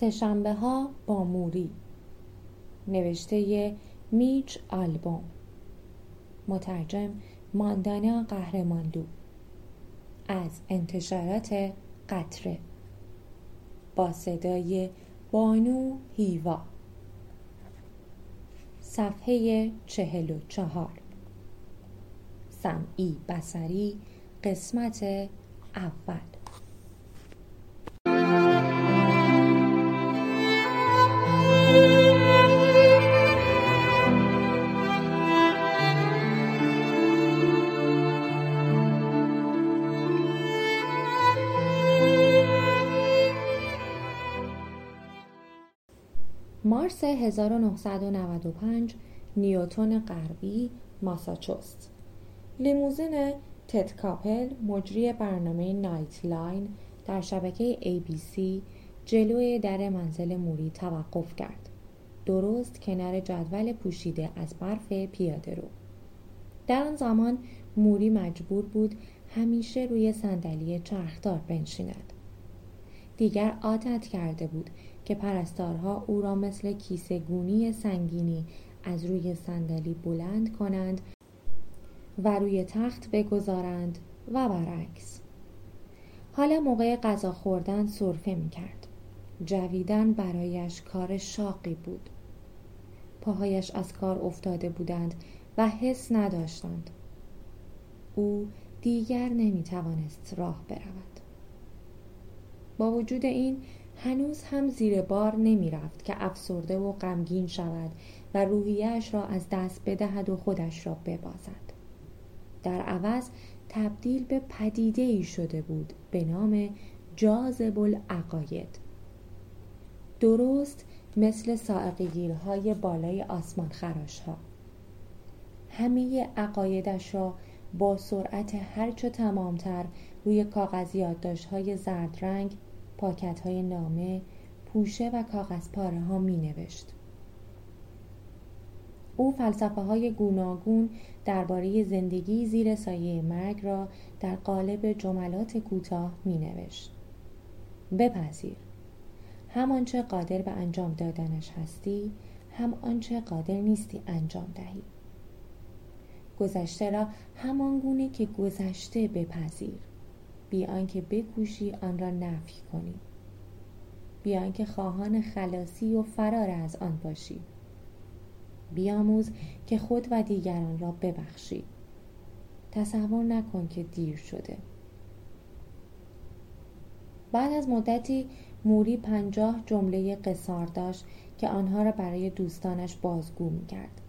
سهشنبه ها با موری. نوشته میچ آلبوم. مترجم ماندانا قهرمانلو از انتشارات قطره. با صدای بانو هیوا. صفحه چهل و چهار. سمعی بسری قسمت اول. 1995 نیوتون غربی ماساچوست. لیموزین تد کاپل مجری برنامه Nightline در شبکه ABC جلوی در منزل موری توقف کرد. درست کنار جدول پوشیده از برف پیاده رو. در آن زمان موری مجبور بود همیشه روی صندلی چرخدار بنشیند. دیگر عادت کرده بود که پرستارها او را مثل کیسه گونی سنگینی از روی صندلی بلند کنند و روی تخت بگذارند و برعکس حالا موقع غذا خوردن سرفه می کرد. جویدن برایش کار شاقی بود. پاهایش از کار افتاده بودند و حس نداشتند. او دیگر نمی توانست راه برود. با وجود این هنوز هم زیر بار نمی رفت که افسرده و غمگین شود و روحیش را از دست بدهد و خودش را ببازد. در عوض تبدیل به پدیده ای شده بود به نام جاذب العقاید درست مثل سائقگیرهای بالای آسمان خراش ها همه عقایدش را با سرعت هرچه تمامتر روی کاغذ های زرد رنگ پاکت های نامه پوشه و کاغذ پاره ها می نوشت. او فلسفه های گوناگون درباره زندگی زیر سایه مرگ را در قالب جملات کوتاه می نوشت. بپذیر هم قادر به انجام دادنش هستی هم آنچه قادر نیستی انجام دهی گذشته را همان گونه که گذشته بپذیر بی آنکه بکوشی آن را نفی کنی. بی آنکه خواهان خلاصی و فرار از آن باشی. بیاموز که خود و دیگران را ببخشی. تصور نکن که دیر شده. بعد از مدتی موری پنجاه جمله قصار داشت که آنها را برای دوستانش بازگو می کرد.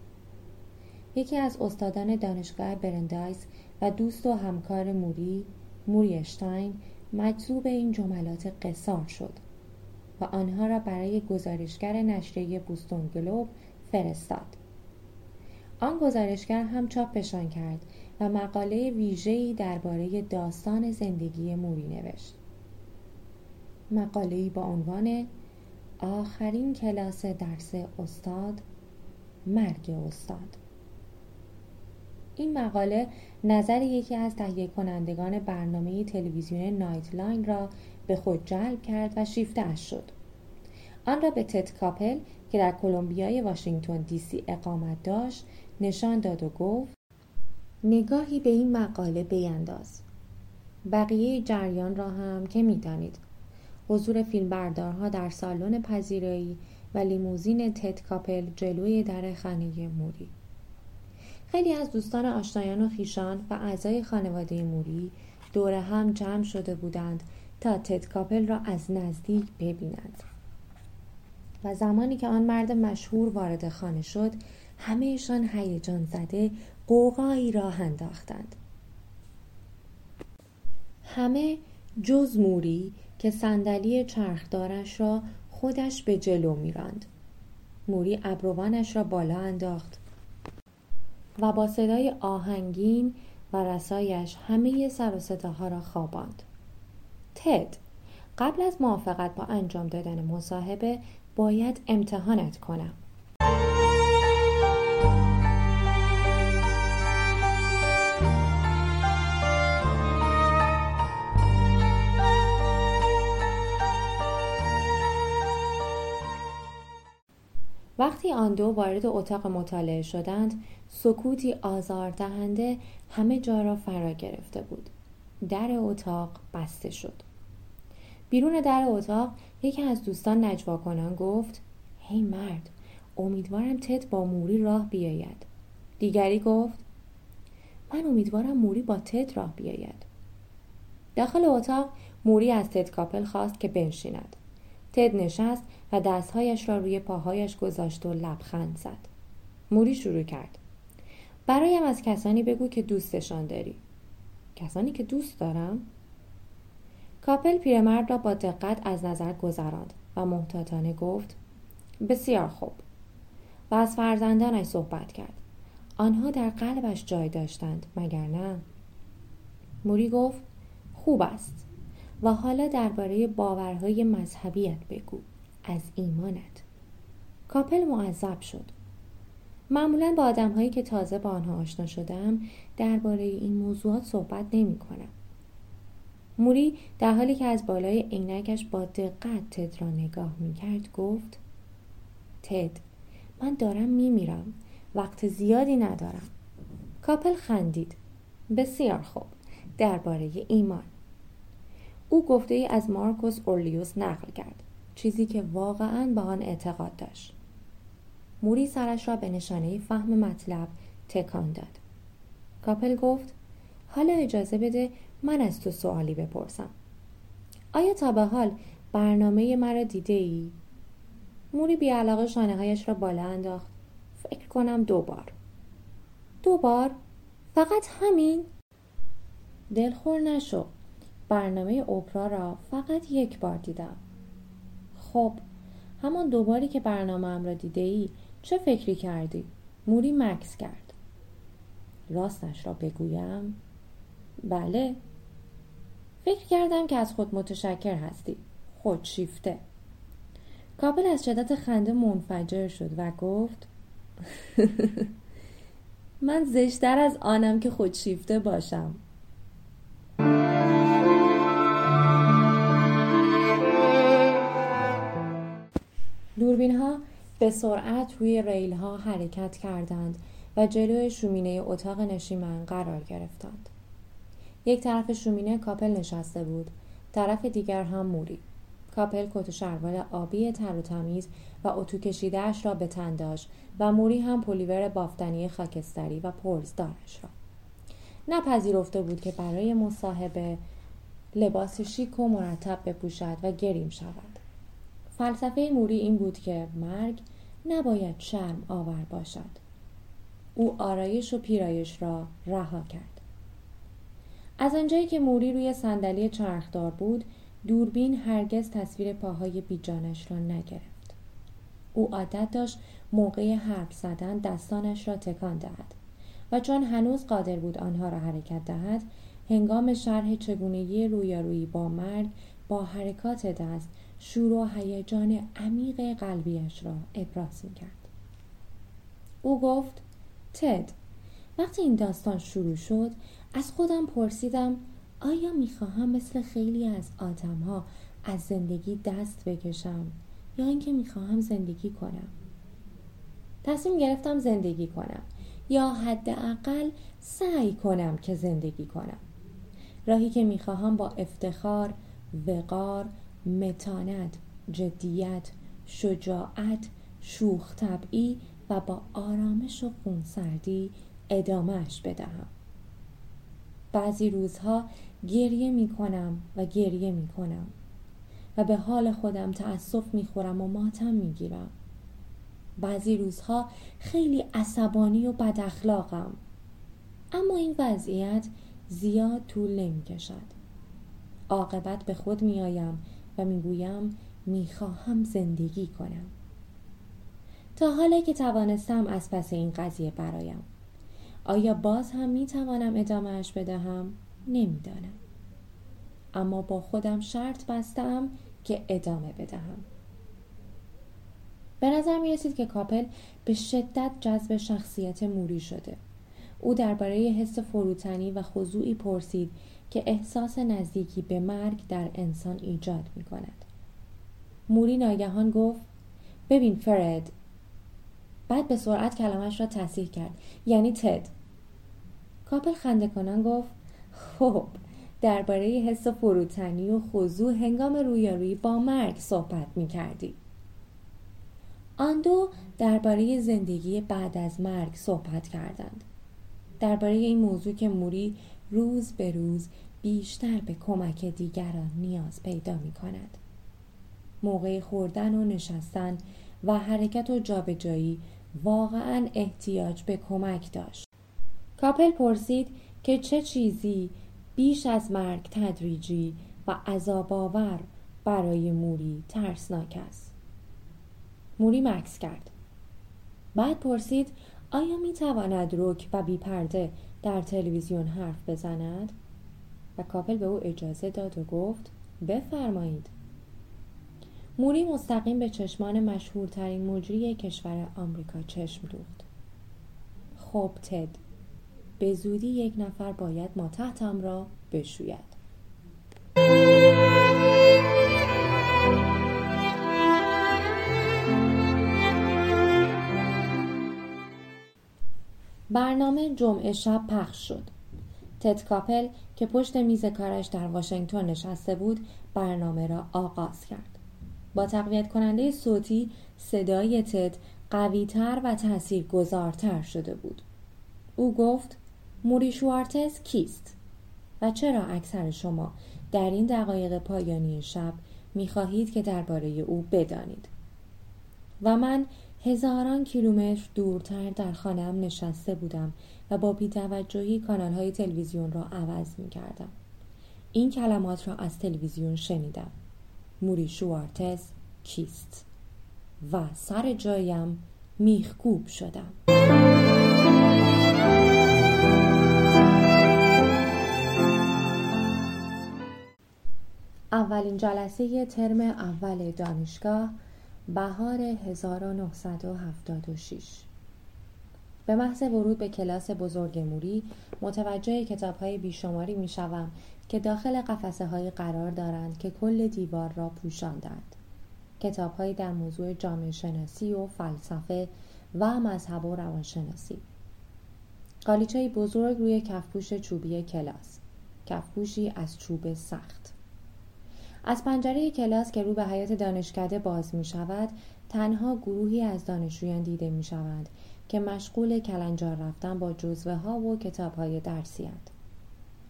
یکی از استادان دانشگاه برندایس و دوست و همکار موری موری اشتاین مجذوب این جملات قصار شد و آنها را برای گزارشگر نشریه بوستون گلوب فرستاد. آن گزارشگر هم چاپشان کرد و مقاله ویژه‌ای درباره داستان زندگی موری نوشت. مقاله‌ای با عنوان آخرین کلاس درس استاد مرگ استاد. این مقاله نظر یکی از تهیه کنندگان برنامه تلویزیون Nightline را به خود جلب کرد و شیفته شد. آن را به تد کاپل که در کلمبیای واشنگتن دی سی اقامت داشت نشان داد و گفت نگاهی به این مقاله بینداز. بقیه جریان را هم که می‌دانید. حضور فیلمبردارها در سالن پذیرایی و لیموزین تد کاپل جلوی در خانه موری. خیلی از دوستان آشنایان و خیشان و اعضای خانواده موری دور هم جمع شده بودند تا تد کاپل را از نزدیک ببینند. و زمانی که آن مرد مشهور وارد خانه شد همهشان هیجان زده قوقایی راه انداختند. همه جز موری که صندلی چرخدارش را خودش به جلو میراند. موری ابروانش را بالا انداخت. و با صدای آهنگین و رسایش همه سر و صداها را خواباند. تد قبل از موافقت با انجام دادن مصاحبه باید امتحانت کنم. وقتی آن دو وارد اتاق مطالعه شدند سکوتی آزاردهنده همه جا را فرا گرفته بود. در اتاق بسته شد. بیرون در اتاق یکی از دوستان نجوا کنان گفت هی مرد امیدوارم تد با موری راه بیاید. دیگری گفت من امیدوارم موری با تد راه بیاید. داخل اتاق موری از تد کاپل خواست که بنشیند. تد نشست و دستهایش را روی پاهایش گذاشت و لبخند زد. موری شروع کرد. برایم از کسانی بگو که دوستشان داری. کسانی که دوست دارم؟ کاپل پیرمرد را با دقت از نظر گذراند و محتاطانه گفت بسیار خوب. و از فرزندانش صحبت کرد. آنها در قلبش جای داشتند مگر نه؟ موری گفت خوب است. و حالا درباره باورهای مذهبیت بگو. از ایمانت. کاپل معذب شد. معمولا با آدمهایی که تازه با آنها آشنا شدم درباره این موضوعات صحبت نمی کنم. موری در حالی که از بالای عینکش با دقت تد را نگاه می کرد گفت تد من دارم می میرم. وقت زیادی ندارم. کاپل خندید. بسیار خوب. درباره ایمان. او گفته ای از مارکوس اورلیوس نقل کرد چیزی که واقعا به آن اعتقاد داشت موری سرش را به نشانه فهم مطلب تکان داد کاپل گفت حالا اجازه بده من از تو سوالی بپرسم آیا تا به حال برنامه مرا دیده ای؟ موری بیعلاقه شانه هایش را بالا انداخت فکر کنم دو بار دو بار؟ فقط همین؟ دلخور نشو برنامه اوپرا را فقط یک بار دیدم. خب همان دوباری که برنامه ام را دیده ای چه فکری کردی؟ موری مکس کرد. راستش را بگویم؟ بله. فکر کردم که از خود متشکر هستی. خودشیفته کابل از شدت خنده منفجر شد و گفت من زشتر از آنم که خودشیفته باشم. دوربین ها به سرعت روی ریل ها حرکت کردند و جلوی شومینه اتاق نشیمن قرار گرفتند. یک طرف شومینه کاپل نشسته بود، طرف دیگر هم موری. کاپل کت و شلوار آبی تر و تمیز و اتو کشیدهاش را به تن داشت و موری هم پلیور بافتنی خاکستری و پرزدارش را. نپذیرفته بود که برای مصاحبه لباس شیک و مرتب بپوشد و گریم شود. فلسفه موری این بود که مرگ نباید شرم آور باشد. او آرایش و پیرایش را رها کرد. از آنجایی که موری روی صندلی چرخدار بود دوربین هرگز تصویر پاهای بیجانش را نگرفت. او عادت داشت موقع حرف زدن دستانش را تکان دهد و چون هنوز قادر بود آنها را حرکت دهد هنگام شرح چگونگی رویارویی با مرگ با حرکات دست شور و هیجان عمیق قلبیش را ابراز می کرد. او گفت تد وقتی این داستان شروع شد از خودم پرسیدم آیا می‌خواهم مثل خیلی از آدمها از زندگی دست بکشم یا اینکه می‌خواهم زندگی کنم تصمیم گرفتم زندگی کنم یا حداقل سعی کنم که زندگی کنم راهی که می‌خواهم با افتخار وقار متانت جدیت شجاعت شوخ طبعی و با آرامش و خونسردی ادامهش بدهم. بعضی روزها گریه می کنم و گریه می کنم و به حال خودم تأسف می خورم و ماتم می گیرم بعضی روزها خیلی عصبانی و بد اخلاقم. اما این وضعیت زیاد طول نمی کشد عاقبت به خود می آیم و می‌گویم می‌خواهم زندگی کنم. تا حالا که توانستم از پس این قضیه برایم. آیا باز هم می‌توانم ادامهش بدهم؟ نمی‌دانم. اما با خودم شرط بستم که ادامه بدهم. به نظر می رسید که کاپل به شدت جذب شخصیت موری شده. او درباره حس فروتنی و خضوعی پرسید که احساس نزدیکی به مرگ در انسان ایجاد می کند. موری ناگهان گفت ببین فرد بعد به سرعت کلامش را تصحیح کرد یعنی تد کاپل خنده کنان گفت خب درباره حس فروتنی و خضوع هنگام رویارویی با مرگ صحبت می کردی. آن دو درباره زندگی بعد از مرگ صحبت کردند. درباره این موضوع که موری روز به روز بیشتر به کمک دیگران نیاز پیدا می کند. موقع خوردن و نشستن و حرکت و جابجایی واقعا احتیاج به کمک داشت. کاپل پرسید که چه چیزی بیش از مرگ تدریجی و عذاب آور برای موری ترسناک است. موری مکس کرد. بعد پرسید آیا می تواند رک و بیپرده در تلویزیون حرف بزند؟ و کاپل به او اجازه داد و گفت بفرمایید. موری مستقیم به چشمان مشهورترین مجری کشور آمریکا چشم دوخت. خب تد به زودی یک نفر باید ما تحتم را بشوید. برنامه جمعه شب پخش شد. تد کاپل که پشت میز کارش در واشنگتن نشسته بود برنامه را آغاز کرد. با تقویت کننده صوتی صدای تد قویتر و تاثیرگذارتر شده بود. او گفت موری شوارتز کیست؟ و چرا اکثر شما در این دقایق پایانی شب می‌خواهید که درباره او بدانید؟ و من هزاران کیلومتر دورتر در خانم نشسته بودم و با بیتوجهی کانال های تلویزیون را عوض می کردم. این کلمات را از تلویزیون شنیدم. موری شوارتز کیست؟ و سر جایم میخکوب شدم. اولین جلسه ترم اول دانشگاه بهار 1976 به محض ورود به کلاس بزرگ موری متوجه کتاب های بیشماری می شوم که داخل قفسه های قرار دارند که کل دیوار را پوشاندند. کتاب در موضوع جامعه شناسی و فلسفه و مذهب و روانشناسی. قالیچه بزرگ روی کفپوش چوبی کلاس. کفپوشی از چوب سخت. از پنجره کلاس که رو به حیات دانشکده باز می شود تنها گروهی از دانشجویان دیده می شوند که مشغول کلنجار رفتن با جزوه ها و کتاب های درسی هند.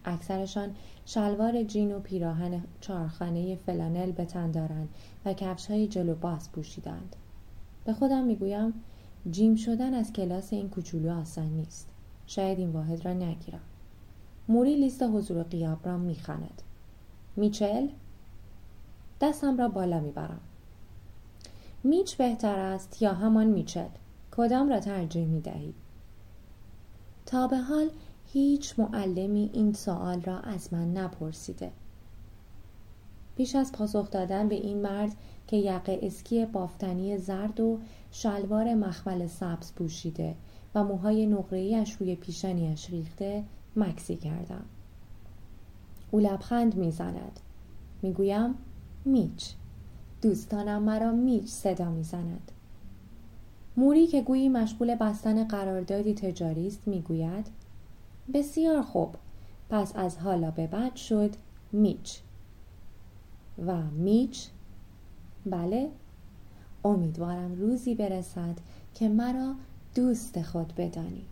اکثرشان شلوار جین و پیراهن چارخانه فلانل به تن دارند و کفش های جلو باز پوشیدند. به خودم می‌گویم جیم شدن از کلاس این کوچولو آسان نیست. شاید این واحد را نگیرم. موری لیست حضور قیاب را می‌خواند. میچل دستم را بالا می‌برم میچ بهتر است یا همان میچل کدام را ترجیح می دهید؟ تا به حال هیچ معلمی این سوال را از من نپرسیده. پیش از پاسخ دادن به این مرد که یقه اسکی بافتنی زرد و شلوار مخمل سبز پوشیده و موهای نقره‌ایش روی پیشانیش ریخته مکسی کردم. او لبخند می‌زند. می‌گویم میچ. دوستانم مرا میچ صدا می‌زند. موری که گویی مشغول بستن قراردادی تجاری است می‌گوید بسیار خوب پس از حالا به بعد شد میچ و میچ بله امیدوارم روزی برسد که مرا دوست خود بدانی